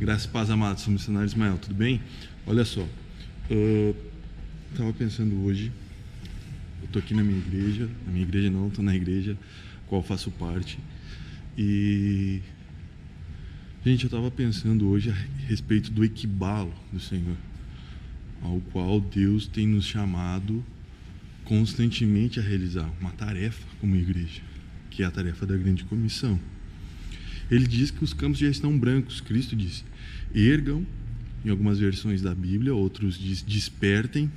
Graças e paz, amados. Sou missionário Ismael, tudo bem? Olha só, estava pensando hoje, eu estou aqui na minha igreja, na minha igreja não, estou na igreja qual faço parte, e. Gente, eu estava pensando hoje a respeito do equibalo do Senhor, ao qual Deus tem nos chamado constantemente a realizar uma tarefa como igreja, que é a tarefa da grande comissão. Ele diz que os campos já estão brancos. Cristo disse: ergam, em algumas versões da Bíblia, outros diz despertem,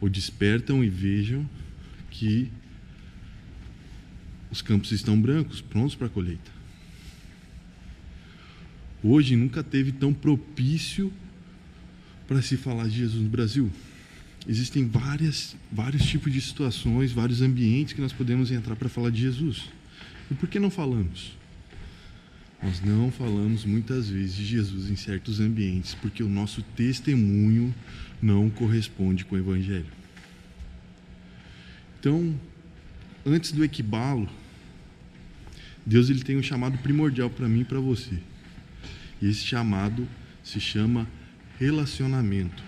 ou despertam e vejam que os campos estão brancos, prontos para a colheita. Hoje nunca teve tão propício para se falar de Jesus no Brasil. Existem várias, vários tipos de situações, vários ambientes que nós podemos entrar para falar de Jesus. E por que não falamos? Nós não falamos muitas vezes de Jesus em certos ambientes porque o nosso testemunho não corresponde com o Evangelho. Então, antes do equibalo, Deus ele tem um chamado primordial para mim e para você. E esse chamado se chama relacionamento.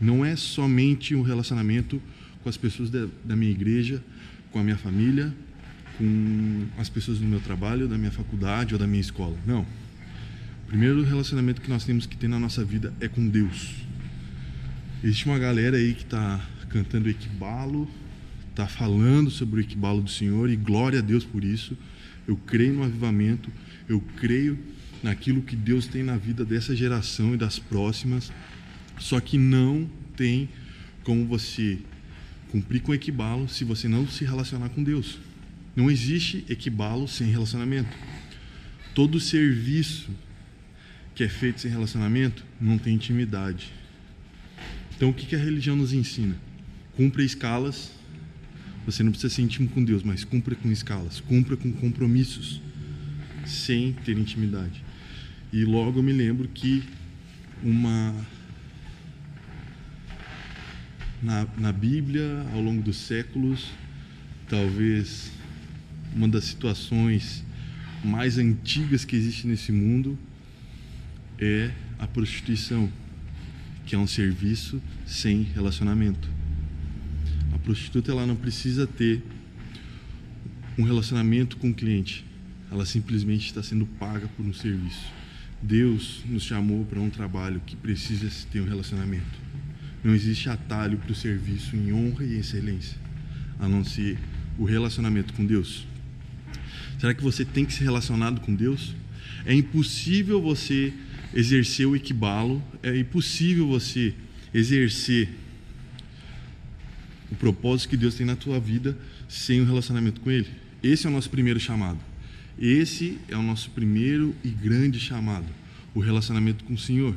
Não é somente um relacionamento com as pessoas da, da minha igreja, com a minha família, com as pessoas do meu trabalho, da minha faculdade ou da minha escola. Não. O primeiro relacionamento que nós temos que ter na nossa vida é com Deus. Existe uma galera aí que está cantando equibalo, está falando sobre o equibalo do Senhor e glória a Deus por isso. Eu creio no avivamento, eu creio naquilo que Deus tem na vida dessa geração e das próximas. Só que não tem como você cumprir com equibalo se você não se relacionar com Deus. Não existe equibalo sem relacionamento. Todo serviço que é feito sem relacionamento não tem intimidade. Então, o que a religião nos ensina? Cumpra escalas. Você não precisa ser íntimo com Deus, mas cumpra com escalas, cumpra com compromissos, sem ter intimidade. E logo eu me lembro que uma na, na Bíblia, ao longo dos séculos, talvez uma das situações mais antigas que existe nesse mundo é a prostituição, que é um serviço sem relacionamento. A prostituta ela não precisa ter um relacionamento com o cliente, ela simplesmente está sendo paga por um serviço. Deus nos chamou para um trabalho que precisa ter um relacionamento. Não existe atalho para o serviço em honra e excelência, a não ser o relacionamento com Deus. Será que você tem que ser relacionado com Deus? É impossível você exercer o equibalo, é impossível você exercer o propósito que Deus tem na tua vida sem o um relacionamento com Ele. Esse é o nosso primeiro chamado. Esse é o nosso primeiro e grande chamado, o relacionamento com o Senhor.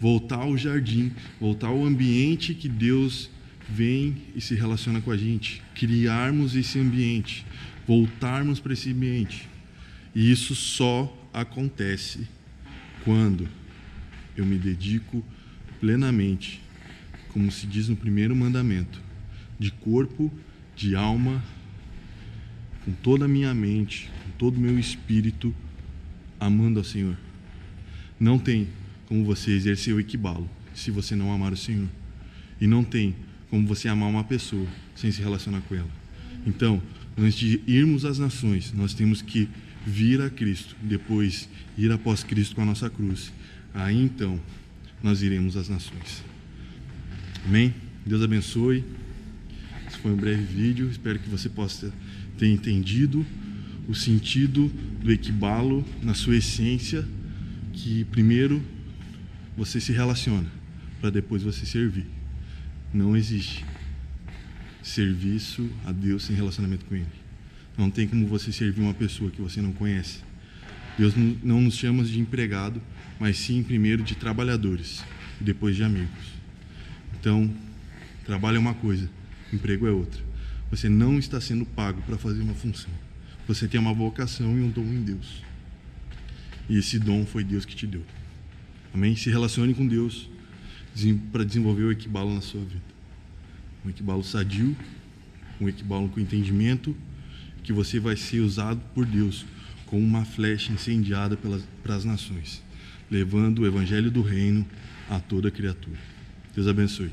Voltar ao jardim, voltar ao ambiente que Deus vem e se relaciona com a gente, criarmos esse ambiente, voltarmos para esse ambiente. E isso só acontece quando eu me dedico plenamente, como se diz no primeiro mandamento, de corpo, de alma, com toda a minha mente, com todo o meu espírito, amando ao Senhor. Não tem como você exercer o equibalo se você não amar o Senhor. E não tem como você amar uma pessoa sem se relacionar com ela. Então, antes de irmos às nações, nós temos que vir a Cristo, depois ir após Cristo com a nossa cruz. Aí então nós iremos às nações. Amém? Deus abençoe. Esse foi um breve vídeo. Espero que você possa ter entendido o sentido do equibalo na sua essência, que primeiro você se relaciona para depois você servir. Não existe serviço a Deus sem relacionamento com Ele. Não tem como você servir uma pessoa que você não conhece. Deus não nos chama de empregado, mas sim primeiro de trabalhadores e depois de amigos. Então, trabalho é uma coisa, emprego é outra. Você não está sendo pago para fazer uma função. Você tem uma vocação e um dom em Deus. E esse dom foi Deus que te deu. Amém? Se relacione com Deus para desenvolver o equibalo na sua vida um equibalo sadio, um equibalo com entendimento, que você vai ser usado por Deus como uma flecha incendiada pelas, as nações. levando o evangelho do reino a toda criatura. Deus abençoe.